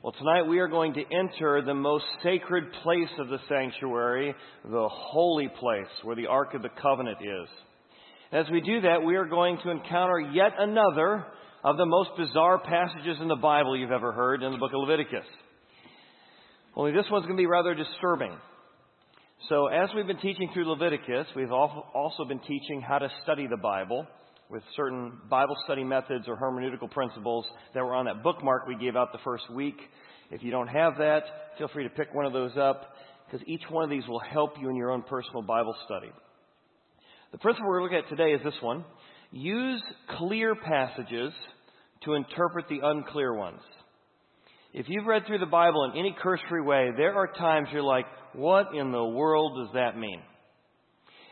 Well, tonight we are going to enter the most sacred place of the sanctuary, the holy place where the Ark of the Covenant is. As we do that, we are going to encounter yet another of the most bizarre passages in the Bible you've ever heard in the book of Leviticus. Only this one's going to be rather disturbing. So, as we've been teaching through Leviticus, we've also been teaching how to study the Bible with certain Bible study methods or hermeneutical principles that were on that bookmark we gave out the first week. If you don't have that, feel free to pick one of those up because each one of these will help you in your own personal Bible study. The principle we're looking at today is this one. Use clear passages to interpret the unclear ones. If you've read through the Bible in any cursory way, there are times you're like, what in the world does that mean?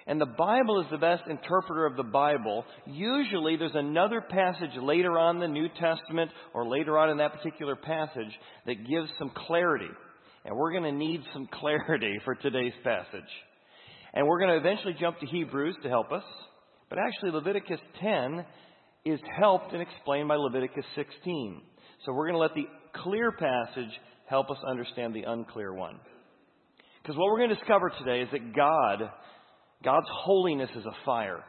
And the Bible is the best interpreter of the Bible. Usually there's another passage later on in the New Testament or later on in that particular passage that gives some clarity. And we're going to need some clarity for today's passage. And we're going to eventually jump to Hebrews to help us. But actually Leviticus 10 is helped and explained by Leviticus 16. So we're going to let the clear passage help us understand the unclear one. Because what we're going to discover today is that God God's holiness is a fire.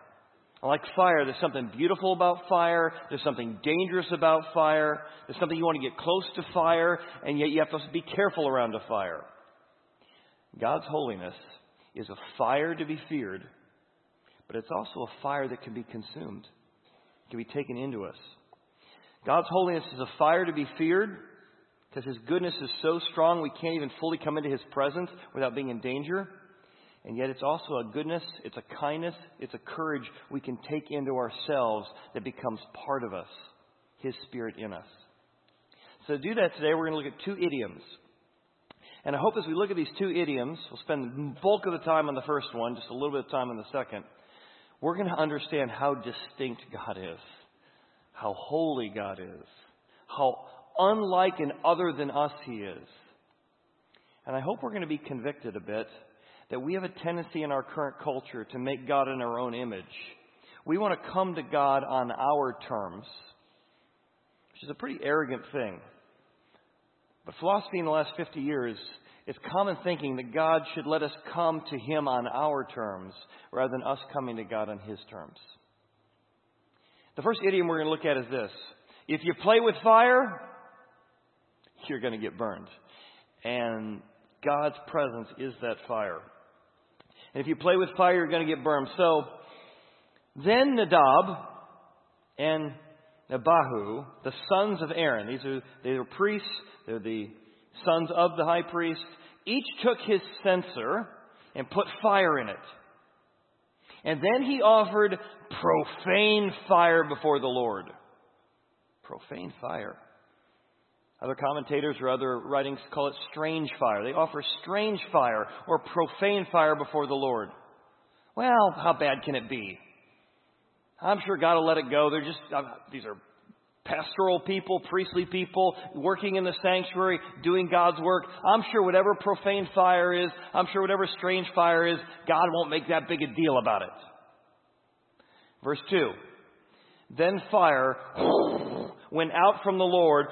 Like fire, there's something beautiful about fire. There's something dangerous about fire. There's something you want to get close to fire, and yet you have to be careful around a fire. God's holiness is a fire to be feared, but it's also a fire that can be consumed, can be taken into us. God's holiness is a fire to be feared because His goodness is so strong we can't even fully come into His presence without being in danger. And yet it's also a goodness, it's a kindness, it's a courage we can take into ourselves that becomes part of us, His Spirit in us. So to do that today, we're going to look at two idioms. And I hope as we look at these two idioms, we'll spend the bulk of the time on the first one, just a little bit of time on the second. We're going to understand how distinct God is, how holy God is, how unlike and other than us He is. And I hope we're going to be convicted a bit that we have a tendency in our current culture to make God in our own image. We want to come to God on our terms, which is a pretty arrogant thing. But philosophy in the last 50 years is common thinking that God should let us come to Him on our terms rather than us coming to God on His terms. The first idiom we're going to look at is this if you play with fire, you're going to get burned. And God's presence is that fire. And if you play with fire, you're going to get burned. So then Nadab and Abihu, the sons of Aaron, these are they are priests, they're the sons of the high priest, each took his censer and put fire in it. And then he offered profane fire before the Lord. Profane fire. Other commentators or other writings call it strange fire. They offer strange fire or profane fire before the Lord. Well, how bad can it be? I'm sure God will let it go. They're just, uh, these are pastoral people, priestly people, working in the sanctuary, doing God's work. I'm sure whatever profane fire is, I'm sure whatever strange fire is, God won't make that big a deal about it. Verse 2. Then fire went out from the Lord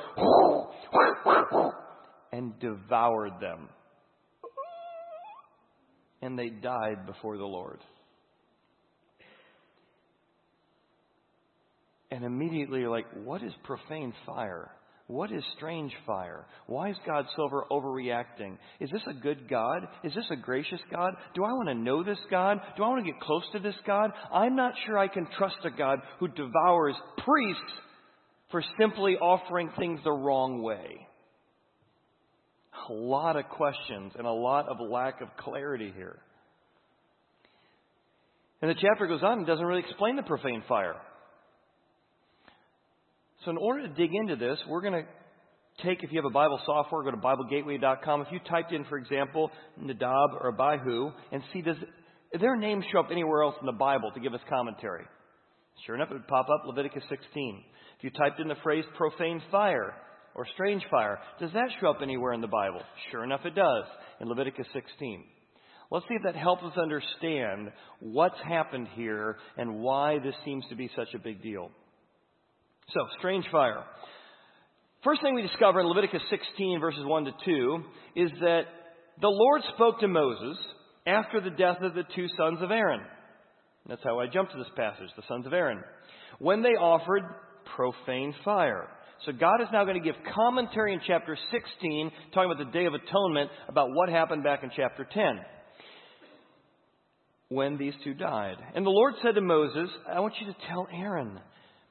and devoured them. And they died before the Lord. And immediately you're like, what is profane fire? What is strange fire? Why is God so overreacting? Is this a good God? Is this a gracious God? Do I want to know this God? Do I want to get close to this God? I'm not sure I can trust a God who devours priests for simply offering things the wrong way. A lot of questions and a lot of lack of clarity here. And the chapter goes on and doesn't really explain the profane fire. So, in order to dig into this, we're going to take, if you have a Bible software, go to BibleGateway.com. If you typed in, for example, Nadab or Abihu, and see, does their name show up anywhere else in the Bible to give us commentary? Sure enough, it would pop up Leviticus 16. You typed in the phrase profane fire or strange fire, does that show up anywhere in the Bible? Sure enough, it does in Leviticus 16. Let's see if that helps us understand what's happened here and why this seems to be such a big deal. So, strange fire. First thing we discover in Leviticus 16, verses 1 to 2, is that the Lord spoke to Moses after the death of the two sons of Aaron. That's how I jumped to this passage, the sons of Aaron. When they offered profane fire. So God is now going to give commentary in chapter 16, talking about the Day of Atonement, about what happened back in chapter 10 when these two died. And the Lord said to Moses, I want you to tell Aaron,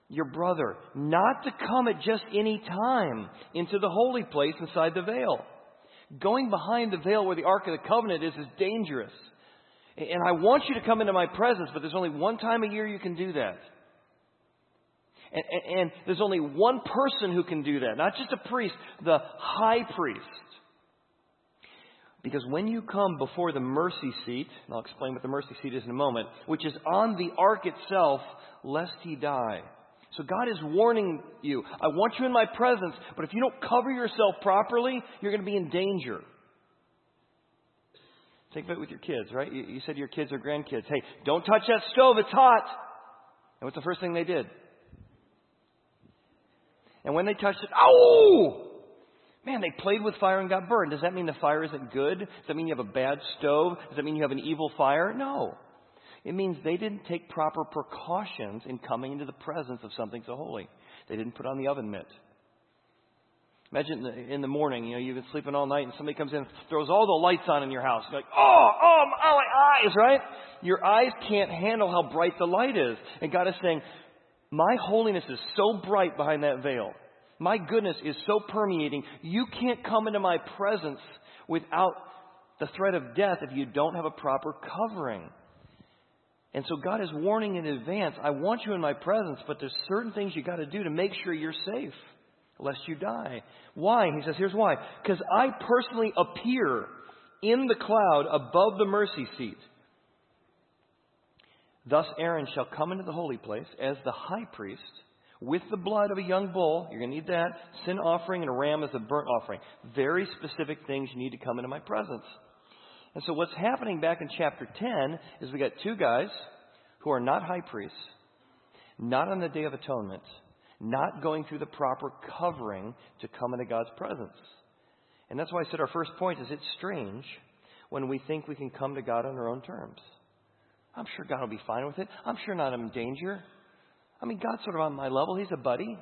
your brother, not to come at just any time into the holy place inside the veil. Going behind the veil where the Ark of the Covenant is is dangerous. And I want you to come into my presence, but there's only one time a year you can do that. And, and, and, there's only one person who can do that, not just a priest, the high priest. Because when you come before the mercy seat, and I'll explain what the mercy seat is in a moment, which is on the ark itself, lest he die. So God is warning you, I want you in my presence, but if you don't cover yourself properly, you're going to be in danger. Think of it with your kids, right? You, you said your kids or grandkids, hey, don't touch that stove, it's hot. And what's the first thing they did? And when they touched it, oh! Man, they played with fire and got burned. Does that mean the fire isn't good? Does that mean you have a bad stove? Does that mean you have an evil fire? No. It means they didn't take proper precautions in coming into the presence of something so holy. They didn't put on the oven mitt. Imagine in the morning, you know, you've been sleeping all night and somebody comes in and throws all the lights on in your house. You're like, oh, oh, my eyes, right? Your eyes can't handle how bright the light is. And God is saying, my holiness is so bright behind that veil. My goodness is so permeating. You can't come into my presence without the threat of death if you don't have a proper covering. And so God is warning in advance, I want you in my presence, but there's certain things you got to do to make sure you're safe, lest you die. Why? He says, here's why. Because I personally appear in the cloud above the mercy seat. Thus Aaron shall come into the holy place as the high priest with the blood of a young bull. You're going to need that. Sin offering and a ram as a burnt offering. Very specific things you need to come into my presence. And so what's happening back in chapter 10 is we got two guys who are not high priests, not on the Day of Atonement, not going through the proper covering to come into God's presence. And that's why I said our first point is it's strange when we think we can come to God on our own terms. I'm sure God will be fine with it. I'm sure not in danger. I mean, God's sort of on my level. He's a buddy.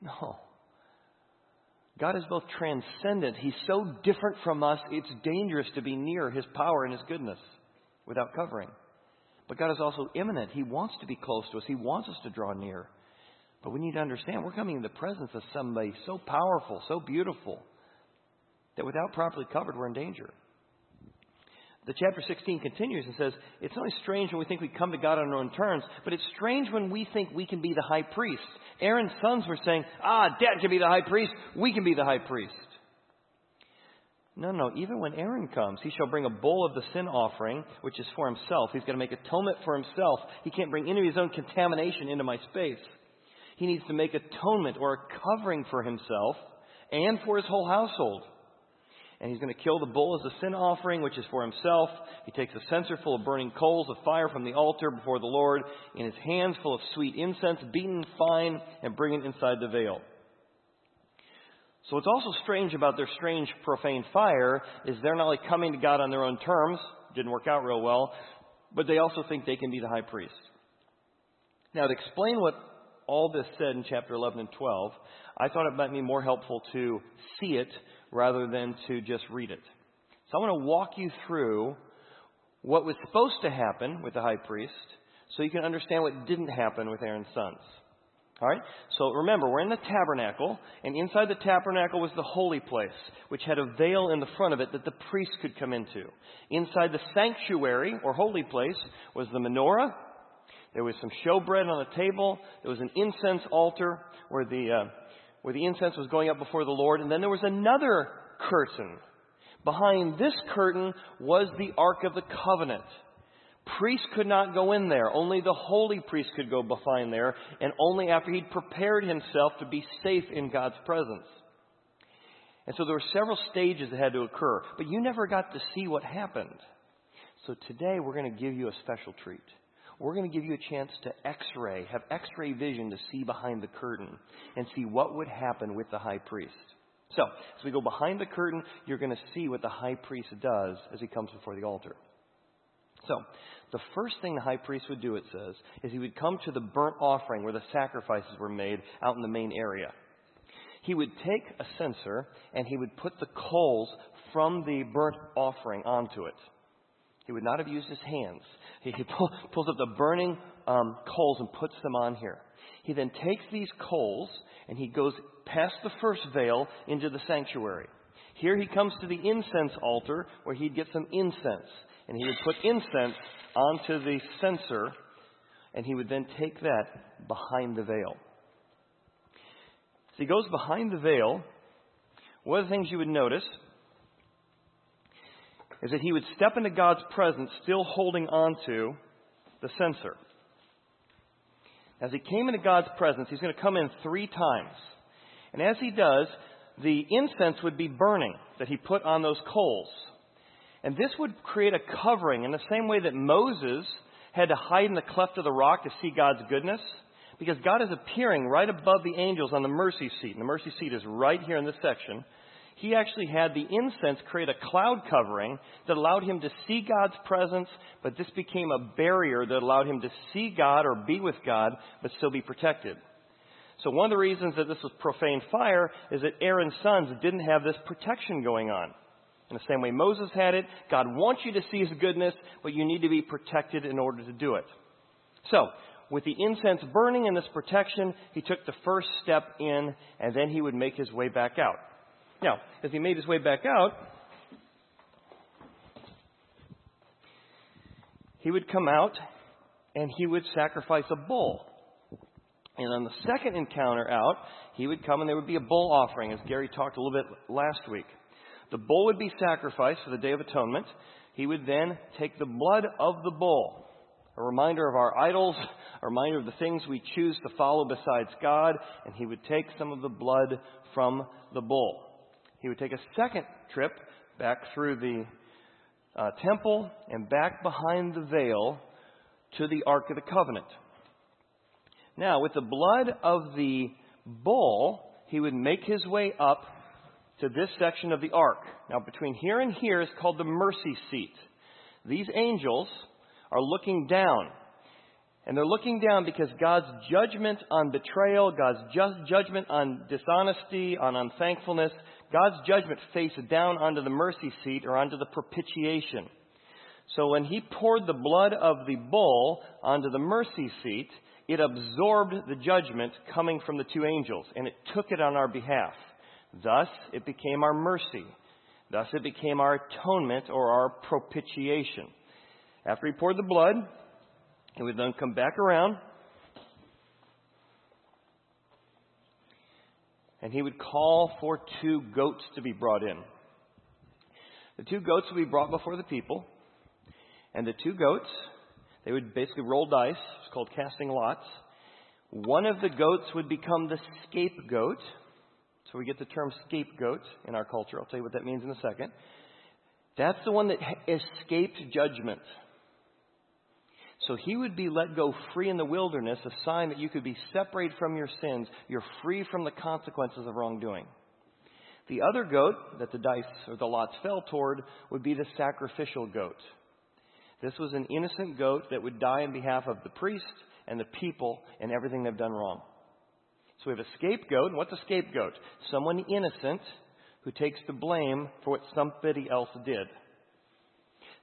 No. God is both transcendent. He's so different from us, it's dangerous to be near His power and His goodness without covering. But God is also immanent. He wants to be close to us, He wants us to draw near. But we need to understand we're coming in the presence of somebody so powerful, so beautiful, that without properly covered, we're in danger the chapter 16 continues and says, It's only strange when we think we come to God on our own terms, but it's strange when we think we can be the high priest. Aaron's sons were saying, Ah, dad can be the high priest, we can be the high priest. No, no, even when Aaron comes, he shall bring a bull of the sin offering, which is for himself. He's going to make atonement for himself. He can't bring any of his own contamination into my space. He needs to make atonement or a covering for himself and for his whole household and he's going to kill the bull as a sin offering, which is for himself. He takes a censer full of burning coals of fire from the altar before the Lord, in his hands full of sweet incense, beaten fine, and bring it inside the veil. So what's also strange about their strange profane fire is they're not only coming to God on their own terms, didn't work out real well, but they also think they can be the high priest. Now to explain what all this said in chapter 11 and 12, I thought it might be more helpful to see it rather than to just read it. So I want to walk you through what was supposed to happen with the high priest so you can understand what didn't happen with Aaron's sons. All right? So remember, we're in the tabernacle, and inside the tabernacle was the holy place, which had a veil in the front of it that the priest could come into. Inside the sanctuary, or holy place, was the menorah. There was some showbread on a table. There was an incense altar where the uh, where the incense was going up before the Lord. And then there was another curtain. Behind this curtain was the Ark of the Covenant. Priests could not go in there. Only the holy priest could go behind there, and only after he'd prepared himself to be safe in God's presence. And so there were several stages that had to occur, but you never got to see what happened. So today we're going to give you a special treat. We're going to give you a chance to x ray, have x ray vision to see behind the curtain and see what would happen with the high priest. So, as we go behind the curtain, you're going to see what the high priest does as he comes before the altar. So, the first thing the high priest would do, it says, is he would come to the burnt offering where the sacrifices were made out in the main area. He would take a censer and he would put the coals from the burnt offering onto it. He would not have used his hands. He, he pull, pulls up the burning um, coals and puts them on here. He then takes these coals and he goes past the first veil into the sanctuary. Here he comes to the incense altar where he'd get some incense. And he would put incense onto the censer and he would then take that behind the veil. So he goes behind the veil. One of the things you would notice is that he would step into God's presence still holding on to the censer. As he came into God's presence, he's going to come in three times. And as he does, the incense would be burning that he put on those coals. And this would create a covering in the same way that Moses had to hide in the cleft of the rock to see God's goodness. Because God is appearing right above the angels on the mercy seat. And the mercy seat is right here in this section he actually had the incense create a cloud covering that allowed him to see God's presence, but this became a barrier that allowed him to see God or be with God, but still be protected. So one of the reasons that this was profane fire is that Aaron's sons didn't have this protection going on. In the same way Moses had it, God wants you to see his goodness, but you need to be protected in order to do it. So, with the incense burning and this protection, he took the first step in, and then he would make his way back out. Now, as he made his way back out, he would come out and he would sacrifice a bull. And on the second encounter out, he would come and there would be a bull offering, as Gary talked a little bit last week. The bull would be sacrificed for the Day of Atonement. He would then take the blood of the bull, a reminder of our idols, a reminder of the things we choose to follow besides God, and he would take some of the blood from the bull he would take a second trip back through the uh, temple and back behind the veil to the Ark of the Covenant. Now, with the blood of the bull, he would make his way up to this section of the ark. Now, between here and here is called the mercy seat. These angels are looking down. And they're looking down because God's judgment on betrayal, God's just judgment on dishonesty, on unthankfulness, God's judgment faced down onto the mercy seat or onto the propitiation. So when he poured the blood of the bull onto the mercy seat, it absorbed the judgment coming from the two angels, and it took it on our behalf. Thus, it became our mercy. Thus, it became our atonement or our propitiation. After he poured the blood, he would then come back around and he would call for two goats to be brought in. The two goats would be brought before the people, and the two goats, they would basically roll dice. It's called casting lots. One of the goats would become the scapegoat. So we get the term scapegoat in our culture. I'll tell you what that means in a second. That's the one that escaped judgment. So he would be let go free in the wilderness, a sign that you could be separated from your sins. You're free from the consequences of wrongdoing. The other goat that the dice or the lots fell toward would be the sacrificial goat. This was an innocent goat that would die on behalf of the priest and the people and everything they've done wrong. So we have a scapegoat. And what's a scapegoat? Someone innocent who takes the blame for what somebody else did.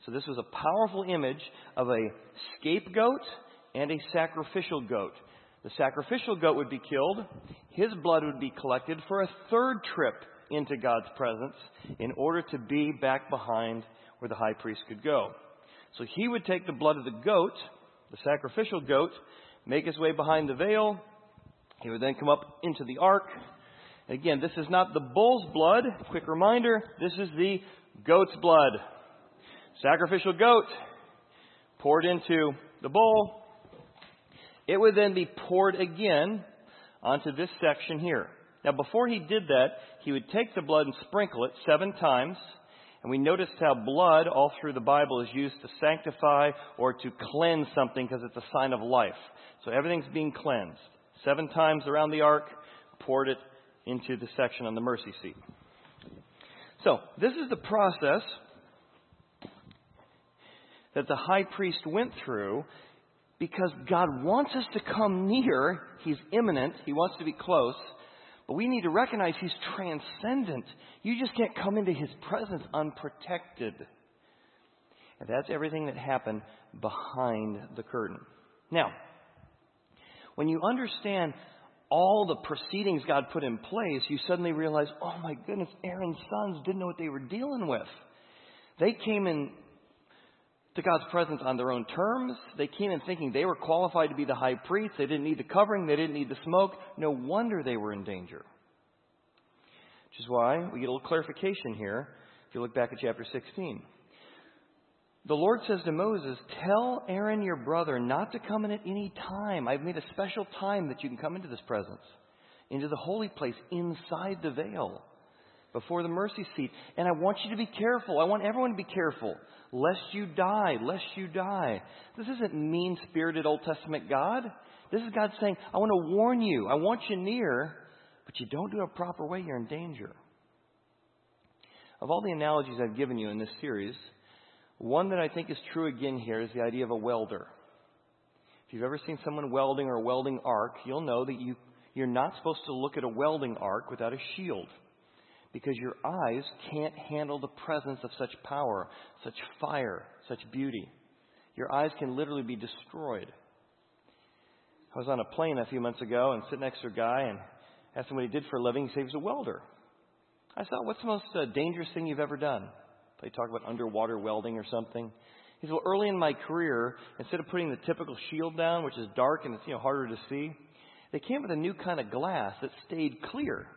So this was a powerful image of a scapegoat and a sacrificial goat. The sacrificial goat would be killed. His blood would be collected for a third trip into God's presence in order to be back behind where the high priest could go. So he would take the blood of the goat, the sacrificial goat, make his way behind the veil. He would then come up into the ark. Again, this is not the bull's blood. Quick reminder, this is the goat's blood sacrificial goat poured into the bowl. It would then be poured again onto this section here. Now, before he did that, he would take the blood and sprinkle it seven times, And we noticed how blood all through the Bible is used to sanctify or to cleanse something because it's a sign of life. So everything's being cleansed. Seven times around the ark, poured it into the section on the mercy seat. So, this is the process that the high priest went through because God wants us to come near. He's immanent, He wants to be close. But we need to recognize He's transcendent. You just can't come into His presence unprotected. And that's everything that happened behind the curtain. Now, when you understand all the proceedings God put in place, you suddenly realize, oh my goodness, Aaron's sons didn't know what they were dealing with. They came in to God's presence on their own terms. They came in thinking they were qualified to be the high priest. They didn't need the covering. They didn't need the smoke. No wonder they were in danger. Which is why we get a little clarification here if you look back at chapter 16. The Lord says to Moses, Tell Aaron your brother not to come in at any time. I've made a special time that you can come into this presence, into the holy place, inside the veil, before the mercy seat. And I want you to be careful. I want everyone to be careful, lest you die, lest you die. This isn't mean spirited Old Testament God. This is God saying, I want to warn you. I want you near, but you don't do it a proper way, you're in danger. Of all the analogies I've given you in this series, one that I think is true again here is the idea of a welder. If you've ever seen someone welding or a welding arc, you'll know that you, you're not supposed to look at a welding arc without a shield because your eyes can't handle the presence of such power, such fire, such beauty. Your eyes can literally be destroyed. I was on a plane a few months ago and sitting next to a guy and asked him what he did for a living. He said he was a welder. I said, What's the most uh, dangerous thing you've ever done? They talk about underwater welding or something. He said, well, early in my career, instead of putting the typical shield down, which is dark and it's you know harder to see, they came with a new kind of glass that stayed clear.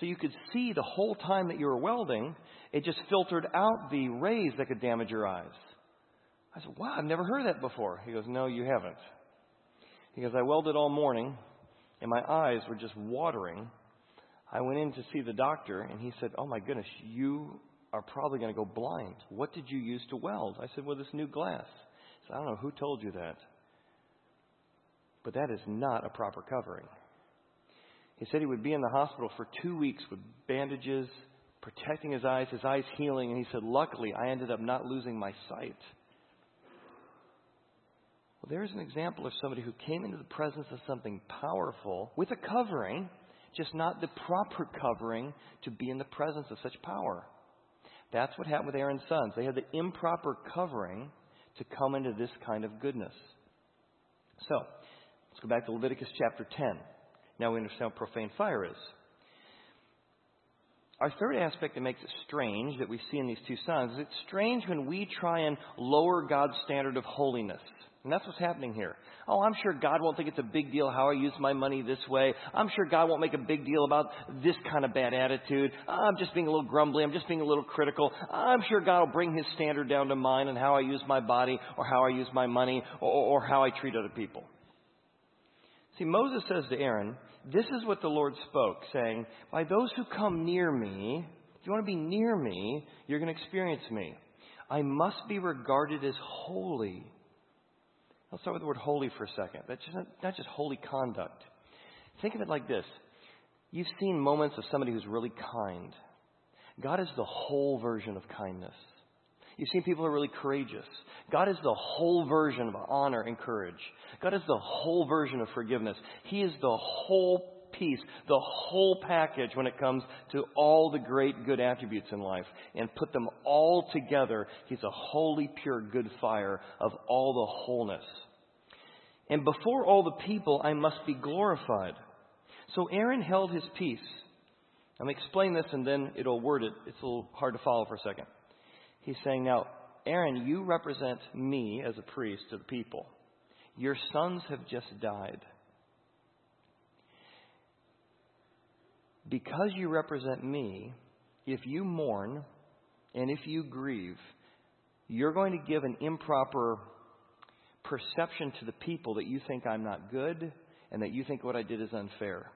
So you could see the whole time that you were welding. It just filtered out the rays that could damage your eyes. I said, wow, I've never heard that before. He goes, no, you haven't. He goes, I welded all morning and my eyes were just watering. I went in to see the doctor and he said, oh my goodness, you are probably going to go blind. What did you use to weld? I said, Well, this new glass. He said, I don't know who told you that. But that is not a proper covering. He said he would be in the hospital for two weeks with bandages, protecting his eyes, his eyes healing, and he said, Luckily, I ended up not losing my sight. Well, there's an example of somebody who came into the presence of something powerful with a covering, just not the proper covering to be in the presence of such power. That's what happened with Aaron's sons. They had the improper covering to come into this kind of goodness. So, let's go back to Leviticus chapter 10. Now we understand what profane fire is. Our third aspect that makes it strange that we see in these two sons is it's strange when we try and lower God's standard of holiness. And that's what's happening here. Oh, I'm sure God won't think it's a big deal how I use my money this way. I'm sure God won't make a big deal about this kind of bad attitude. I'm just being a little grumbly. I'm just being a little critical. I'm sure God will bring his standard down to mine and how I use my body or how I use my money or, or how I treat other people. See, Moses says to Aaron, This is what the Lord spoke, saying, By those who come near me, if you want to be near me, you're going to experience me. I must be regarded as holy. Let's start with the word holy for a second. That's just not, not just holy conduct. Think of it like this You've seen moments of somebody who's really kind. God is the whole version of kindness. You've seen people who are really courageous. God is the whole version of honor and courage. God is the whole version of forgiveness. He is the whole piece, the whole package when it comes to all the great good attributes in life. And put them all together, He's a holy, pure, good fire of all the wholeness. And before all the people, I must be glorified. So Aaron held his peace. I'm going to explain this and then it'll word it. It's a little hard to follow for a second. He's saying, Now, Aaron, you represent me as a priest to the people. Your sons have just died. Because you represent me, if you mourn and if you grieve, you're going to give an improper perception to the people that you think I'm not good and that you think what I did is unfair.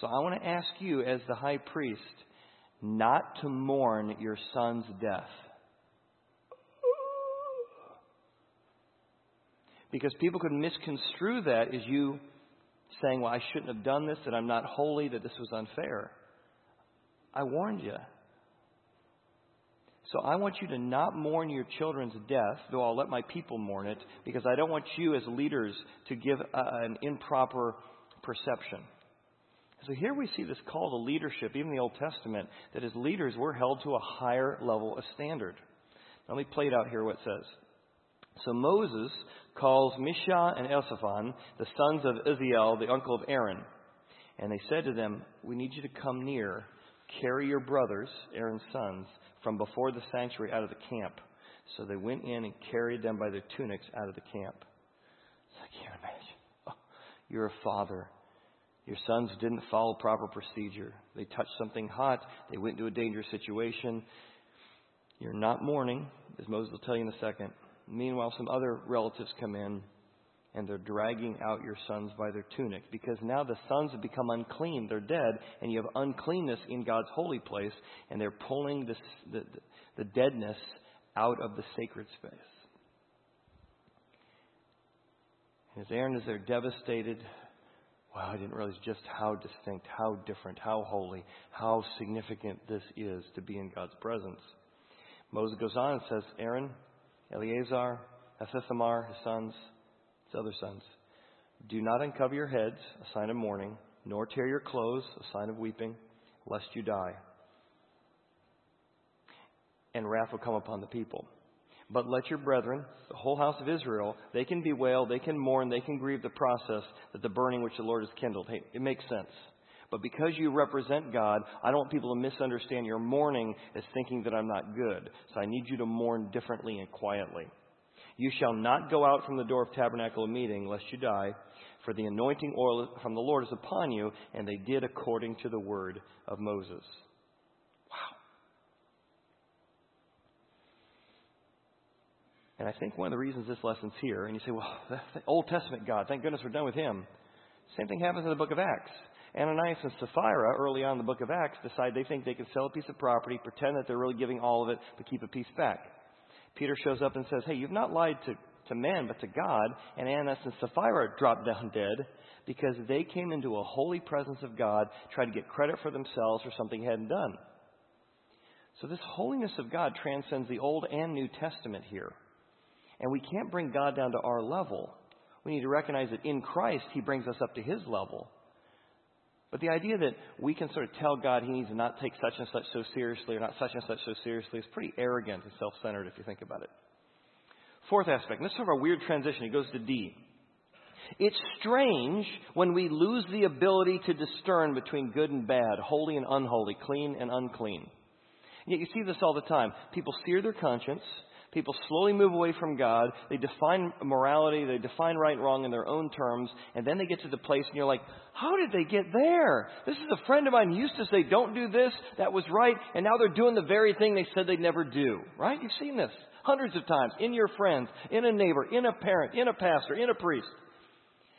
So I want to ask you, as the high priest, not to mourn your son's death. Because people could misconstrue that as you saying, Well, I shouldn't have done this, that I'm not holy, that this was unfair. I warned you. So I want you to not mourn your children's death, though I'll let my people mourn it, because I don't want you as leaders to give an improper perception. So here we see this call to leadership, even in the Old Testament, that as leaders we're held to a higher level of standard. Now, let me play it out here what it says. So Moses calls Misha and Elzaphan, the sons of Uzziel, the uncle of Aaron. And they said to them, We need you to come near, carry your brothers, Aaron's sons, from before the sanctuary out of the camp. So they went in and carried them by their tunics out of the camp. So I can't imagine. Oh, you're a father. Your sons didn't follow proper procedure. They touched something hot. They went into a dangerous situation. You're not mourning, as Moses will tell you in a second. Meanwhile, some other relatives come in and they're dragging out your sons by their tunic because now the sons have become unclean. They're dead, and you have uncleanness in God's holy place, and they're pulling this, the, the deadness out of the sacred space. As Aaron is there devastated, wow, I didn't realize just how distinct, how different, how holy, how significant this is to be in God's presence. Moses goes on and says, Aaron, Eleazar, Ahithamar, his sons, his other sons, do not uncover your heads, a sign of mourning, nor tear your clothes, a sign of weeping, lest you die. And wrath will come upon the people. But let your brethren, the whole house of Israel, they can bewail, they can mourn, they can grieve the process that the burning which the Lord has kindled. Hey, it makes sense. But because you represent God, I don't want people to misunderstand your mourning as thinking that I'm not good. So I need you to mourn differently and quietly. You shall not go out from the door of tabernacle meeting, lest you die, for the anointing oil from the Lord is upon you. And they did according to the word of Moses. Wow. And I think one of the reasons this lesson's here, and you say, well, the Old Testament God, thank goodness we're done with him. Same thing happens in the book of Acts. Ananias and Sapphira, early on in the book of Acts, decide they think they can sell a piece of property, pretend that they're really giving all of it, but keep a piece back. Peter shows up and says, Hey, you've not lied to, to men, but to God. And Ananias and Sapphira drop down dead because they came into a holy presence of God, tried to get credit for themselves for something they hadn't done. So this holiness of God transcends the Old and New Testament here. And we can't bring God down to our level. We need to recognize that in Christ, He brings us up to His level. But the idea that we can sort of tell God he needs to not take such and such so seriously or not such and such so seriously is pretty arrogant and self centered if you think about it. Fourth aspect, and this is sort of a weird transition. He goes to D. It's strange when we lose the ability to discern between good and bad, holy and unholy, clean and unclean. Yet you see this all the time. People sear their conscience, People slowly move away from God. They define morality, they define right and wrong in their own terms, and then they get to the place and you're like, how did they get there? This is a friend of mine used to say, don't do this, that was right, and now they're doing the very thing they said they'd never do. Right? You've seen this hundreds of times in your friends, in a neighbor, in a parent, in a pastor, in a priest.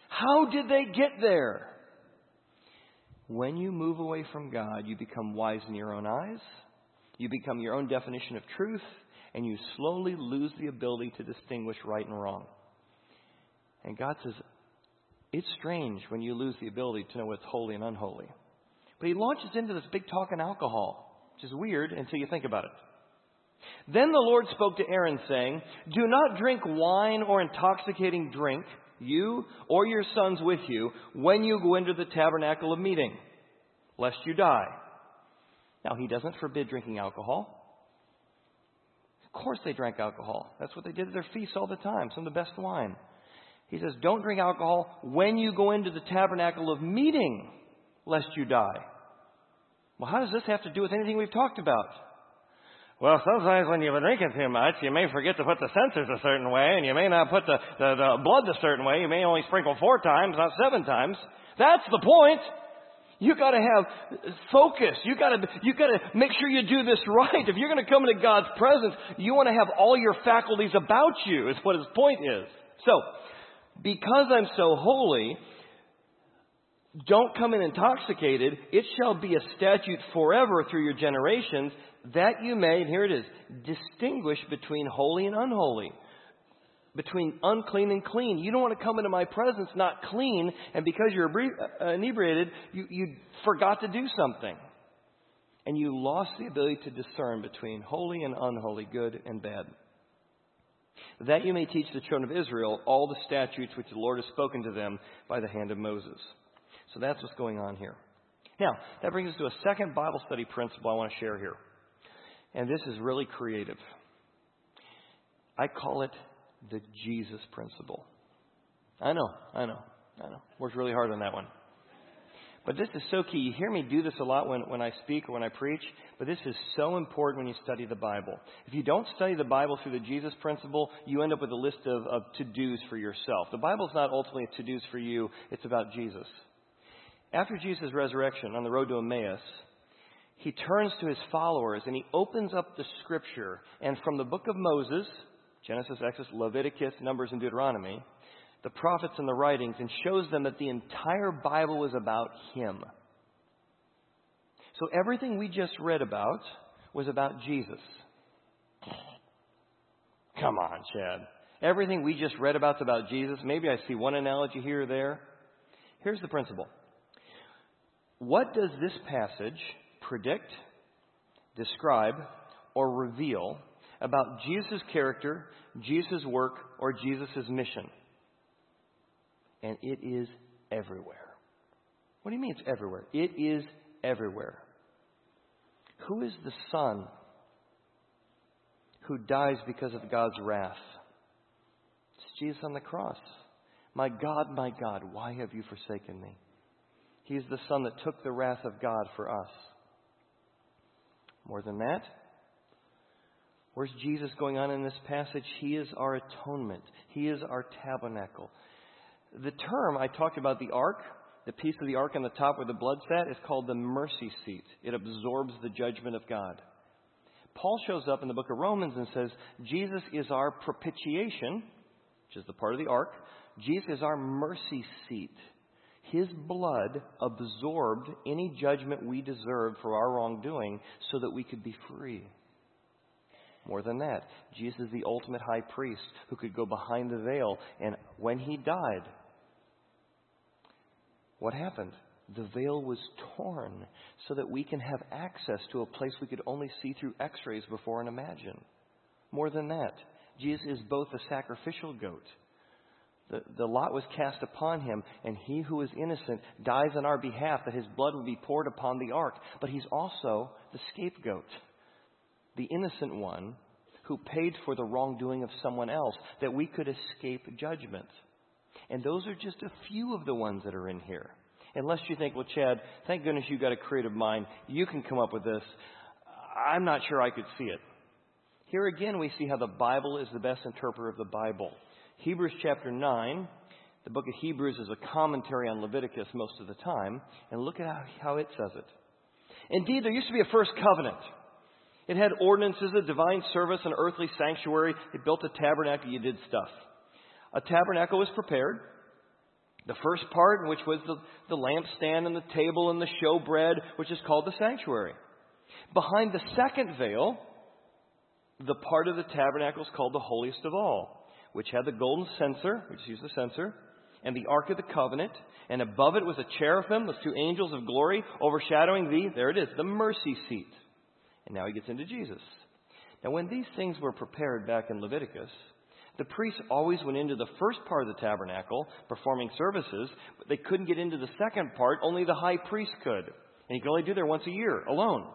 How did they get there? When you move away from God, you become wise in your own eyes. You become your own definition of truth and you slowly lose the ability to distinguish right and wrong. And God says, it's strange when you lose the ability to know what's holy and unholy. But he launches into this big talk on alcohol, which is weird until you think about it. Then the Lord spoke to Aaron, saying, Do not drink wine or intoxicating drink, you or your sons with you, when you go into the tabernacle of meeting, lest you die. Now, he doesn't forbid drinking alcohol. Of course they drank alcohol. That's what they did at their feasts all the time, some of the best wine. He says, Don't drink alcohol when you go into the tabernacle of meeting, lest you die. Well, how does this have to do with anything we've talked about? Well, sometimes when you've been drinking too much, you may forget to put the censers a certain way, and you may not put the, the, the blood a certain way. You may only sprinkle four times, not seven times. That's the point. You gotta have focus. You gotta, you gotta make sure you do this right. If you're gonna come into God's presence, you wanna have all your faculties about you, is what his point is. So, because I'm so holy, don't come in intoxicated. It shall be a statute forever through your generations that you may, and here it is, distinguish between holy and unholy, between unclean and clean. You don't want to come into my presence not clean, and because you're uh, inebriated, you, you forgot to do something. And you lost the ability to discern between holy and unholy, good and bad. That you may teach the children of Israel all the statutes which the Lord has spoken to them by the hand of Moses. So that's what's going on here. Now, that brings us to a second Bible study principle I want to share here. And this is really creative. I call it the Jesus principle. I know, I know, I know. Worked really hard on that one. But this is so key. You hear me do this a lot when, when I speak or when I preach, but this is so important when you study the Bible. If you don't study the Bible through the Jesus principle, you end up with a list of, of to dos for yourself. The Bible is not ultimately to dos for you, it's about Jesus. After Jesus' resurrection on the road to Emmaus, he turns to his followers and he opens up the scripture. And from the book of Moses, Genesis, Exodus, Leviticus, Numbers, and Deuteronomy, the prophets and the writings, and shows them that the entire Bible was about him. So everything we just read about was about Jesus. Come on, Chad. Everything we just read about is about Jesus. Maybe I see one analogy here or there. Here's the principle. What does this passage predict, describe, or reveal about Jesus' character, Jesus' work, or Jesus' mission? And it is everywhere. What do you mean it's everywhere? It is everywhere. Who is the Son who dies because of God's wrath? It's Jesus on the cross. My God, my God, why have you forsaken me? He is the Son that took the wrath of God for us. More than that, where's Jesus going on in this passage? He is our atonement, He is our tabernacle. The term I talked about the ark, the piece of the ark on the top where the blood sat, is called the mercy seat. It absorbs the judgment of God. Paul shows up in the book of Romans and says, Jesus is our propitiation, which is the part of the ark. Jesus is our mercy seat. His blood absorbed any judgment we deserved for our wrongdoing so that we could be free. More than that, Jesus is the ultimate high priest who could go behind the veil. And when he died, what happened? The veil was torn so that we can have access to a place we could only see through x rays before and imagine. More than that, Jesus is both a sacrificial goat the, the lot was cast upon him, and he who is innocent dies on our behalf that his blood would be poured upon the ark. But he's also the scapegoat, the innocent one who paid for the wrongdoing of someone else that we could escape judgment. And those are just a few of the ones that are in here. Unless you think, well, Chad, thank goodness you've got a creative mind. You can come up with this. I'm not sure I could see it. Here again, we see how the Bible is the best interpreter of the Bible. Hebrews chapter 9, the book of Hebrews is a commentary on Leviticus most of the time, and look at how, how it says it. Indeed, there used to be a first covenant. It had ordinances, a divine service, an earthly sanctuary. It built a tabernacle, you did stuff. A tabernacle was prepared. The first part, which was the, the lampstand and the table and the showbread, which is called the sanctuary. Behind the second veil, the part of the tabernacle is called the holiest of all which had the golden censer, which is the censer, and the Ark of the Covenant, and above it was a cherubim, those two angels of glory, overshadowing the, there it is, the mercy seat. And now he gets into Jesus. Now, when these things were prepared back in Leviticus, the priests always went into the first part of the tabernacle, performing services, but they couldn't get into the second part, only the high priest could. And he could only do there once a year, alone.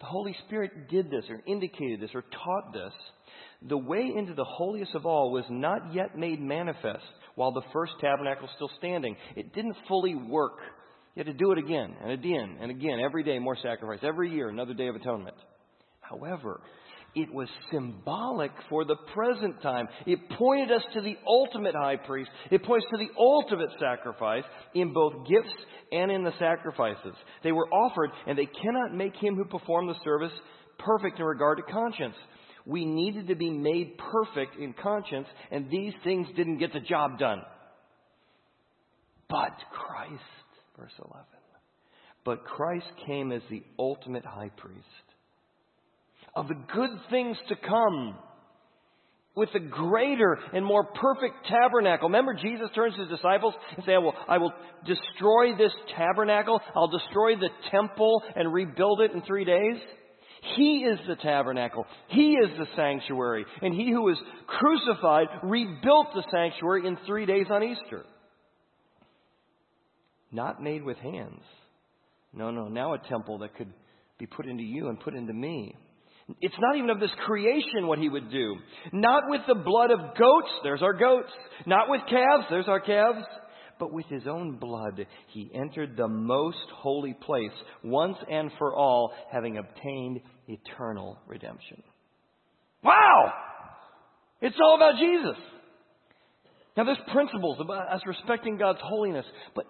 The Holy Spirit did this, or indicated this, or taught this the way into the holiest of all was not yet made manifest while the first tabernacle was still standing. It didn't fully work. You had to do it again and again and again, every day more sacrifice, every year another day of atonement. However, it was symbolic for the present time. It pointed us to the ultimate high priest. It points to the ultimate sacrifice in both gifts and in the sacrifices. They were offered, and they cannot make him who performed the service perfect in regard to conscience. We needed to be made perfect in conscience, and these things didn't get the job done. But Christ, Verse 11. But Christ came as the ultimate high priest of the good things to come with the greater and more perfect tabernacle. Remember, Jesus turns to his disciples and says, I will, I will destroy this tabernacle. I'll destroy the temple and rebuild it in three days. He is the tabernacle. He is the sanctuary. And he who was crucified rebuilt the sanctuary in three days on Easter. Not made with hands. No, no, now a temple that could be put into you and put into me. It's not even of this creation what he would do. Not with the blood of goats, there's our goats. Not with calves, there's our calves. But with his own blood, he entered the most holy place once and for all, having obtained eternal redemption. Wow! It's all about Jesus. Now, there's principles about us respecting God's holiness, but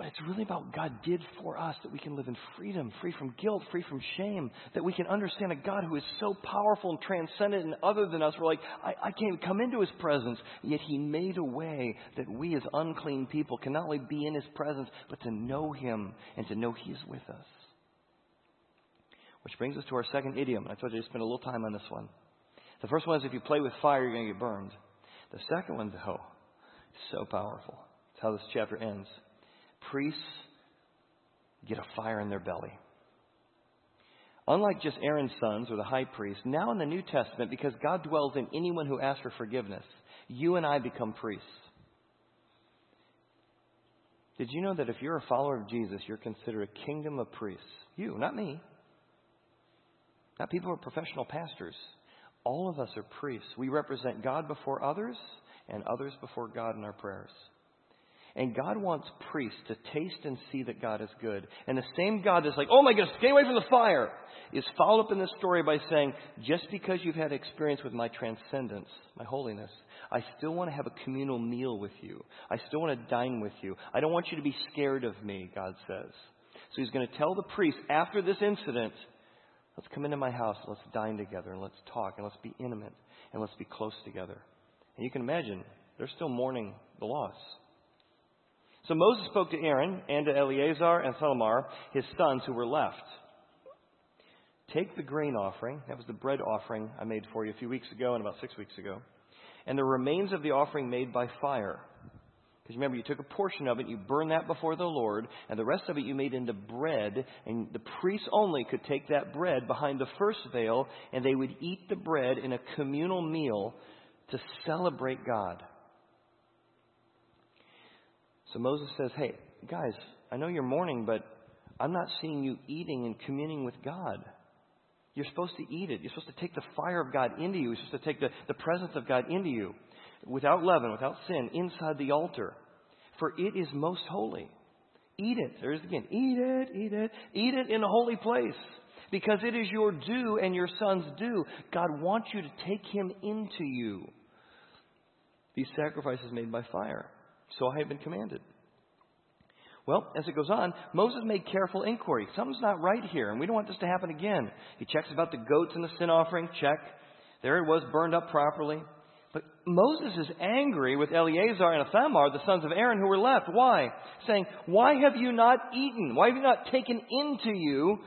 but it's really about what God did for us that we can live in freedom, free from guilt, free from shame, that we can understand a God who is so powerful and transcendent and other than us. We're like, I, I can't come into His presence. Yet He made a way that we as unclean people can not only be in His presence, but to know Him and to know He is with us. Which brings us to our second idiom. I told you to spend a little time on this one. The first one is if you play with fire, you're going to get burned. The second one, though, is so powerful. It's how this chapter ends priests get a fire in their belly. Unlike just Aaron's sons or the high priest, now in the New Testament, because God dwells in anyone who asks for forgiveness, you and I become priests. Did you know that if you're a follower of Jesus, you're considered a kingdom of priests? You, not me. Not people who are professional pastors. All of us are priests. We represent God before others and others before God in our prayers. And God wants priests to taste and see that God is good. And the same God that's like, oh my goodness, stay away from the fire, is followed up in this story by saying, just because you've had experience with my transcendence, my holiness, I still want to have a communal meal with you. I still want to dine with you. I don't want you to be scared of me, God says. So he's going to tell the priest after this incident, let's come into my house, let's dine together, and let's talk, and let's be intimate, and let's be close together. And you can imagine, they're still mourning the loss. So Moses spoke to Aaron and to Eleazar and Ithamar, his sons who were left. Take the grain offering, that was the bread offering I made for you a few weeks ago and about six weeks ago, and the remains of the offering made by fire. Because remember, you took a portion of it, you burned that before the Lord, and the rest of it you made into bread, and the priests only could take that bread behind the first veil, and they would eat the bread in a communal meal to celebrate God. So Moses says, Hey, guys, I know you're mourning, but I'm not seeing you eating and communing with God. You're supposed to eat it. You're supposed to take the fire of God into you. You're supposed to take the, the presence of God into you without leaven, without sin, inside the altar. For it is most holy. Eat it. There is again. Eat it, eat it, eat it in a holy place. Because it is your due and your son's due. God wants you to take him into you. These sacrifices made by fire. So I have been commanded. Well, as it goes on, Moses made careful inquiry. Something's not right here, and we don't want this to happen again. He checks about the goats and the sin offering. Check. There it was, burned up properly. But Moses is angry with Eleazar and Ithamar, the sons of Aaron, who were left. Why? Saying, Why have you not eaten? Why have you not taken into you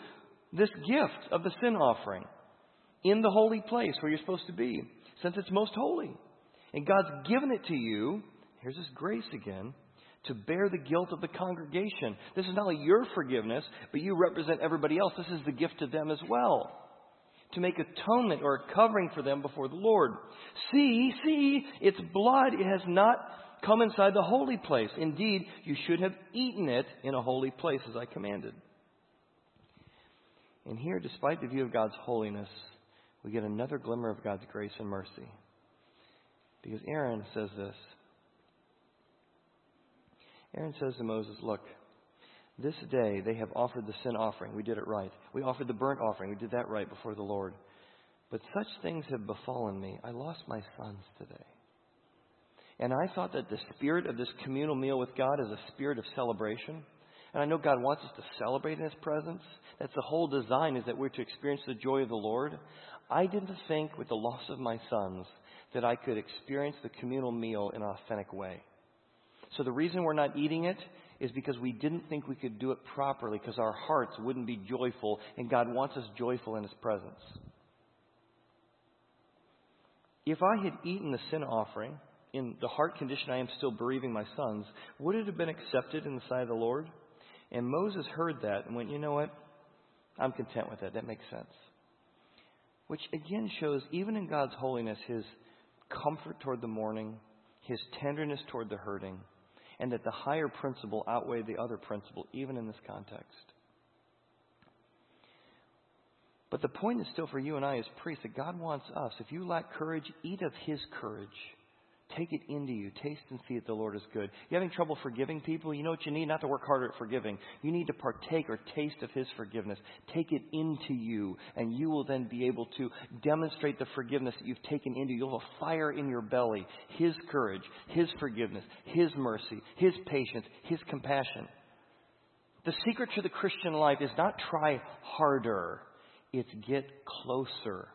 this gift of the sin offering in the holy place where you're supposed to be, since it's most holy? And God's given it to you here's this grace again, to bear the guilt of the congregation. This is not only your forgiveness, but you represent everybody else. This is the gift to them as well. To make atonement or a covering for them before the Lord. See, see, its blood it has not come inside the holy place. Indeed, you should have eaten it in a holy place as I commanded. And here, despite the view of God's holiness, we get another glimmer of God's grace and mercy. Because Aaron says this Aaron says to Moses, Look, this day they have offered the sin offering. We did it right. We offered the burnt offering. We did that right before the Lord. But such things have befallen me. I lost my sons today. And I thought that the spirit of this communal meal with God is a spirit of celebration. And I know God wants us to celebrate in His presence. That's the whole design, is that we're to experience the joy of the Lord. I didn't think with the loss of my sons that I could experience the communal meal in an authentic way. So the reason we're not eating it is because we didn't think we could do it properly because our hearts wouldn't be joyful, and God wants us joyful in His presence. If I had eaten the sin offering in the heart condition I am still bereaving my sons, would it have been accepted in the sight of the Lord? And Moses heard that and went, You know what? I'm content with that. That makes sense. Which again shows, even in God's holiness, His comfort toward the mourning, His tenderness toward the hurting, and that the higher principle outweighed the other principle, even in this context. But the point is still for you and I as priests that God wants us. If you lack courage, eat of His courage. Take it into you. Taste and see that the Lord is good. You having trouble forgiving people? You know what you need? Not to work harder at forgiving. You need to partake or taste of His forgiveness. Take it into you, and you will then be able to demonstrate the forgiveness that you've taken into you. You'll have a fire in your belly. His courage, His forgiveness, His mercy, His patience, His compassion. The secret to the Christian life is not try harder, it's get closer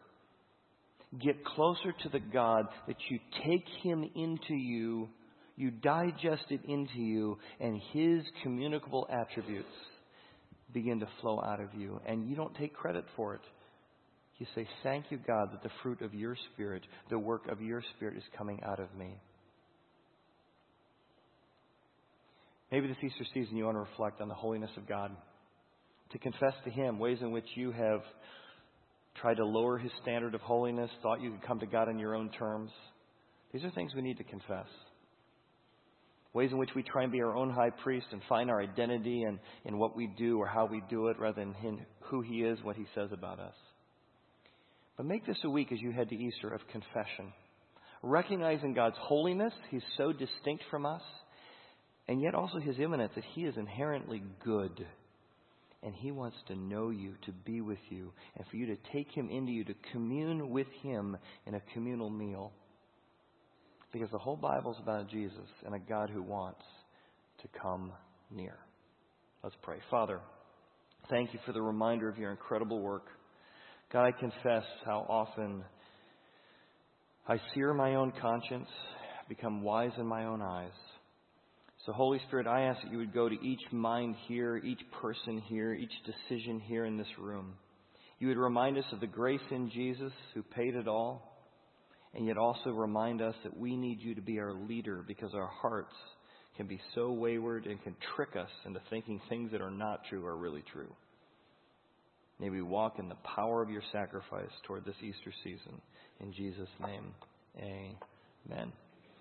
get closer to the God that you take Him into you, you digest it into you, and His communicable attributes begin to flow out of you. And you don't take credit for it. You say, Thank you, God, that the fruit of your Spirit, the work of your Spirit, is coming out of me. Maybe this Easter season you want to reflect on the holiness of God, to confess to Him ways in which you have tried to lower his standard of holiness, thought you could come to God on your own terms. These are things we need to confess. Ways in which we try and be our own high priest and find our identity in, in what we do or how we do it rather than in who he is, what he says about us. But make this a week as you head to Easter of confession. Recognizing God's holiness, he's so distinct from us, and yet also his immanence that he is inherently good and He wants to know you, to be with you, and for you to take Him into you, to commune with Him in a communal meal. Because the whole Bible is about Jesus and a God who wants to come near. Let's pray. Father, thank you for the reminder of your incredible work. God, I confess how often I sear my own conscience, become wise in my own eyes. So, Holy Spirit, I ask that you would go to each mind here, each person here, each decision here in this room. You would remind us of the grace in Jesus who paid it all, and yet also remind us that we need you to be our leader because our hearts can be so wayward and can trick us into thinking things that are not true are really true. May we walk in the power of your sacrifice toward this Easter season. In Jesus' name, amen.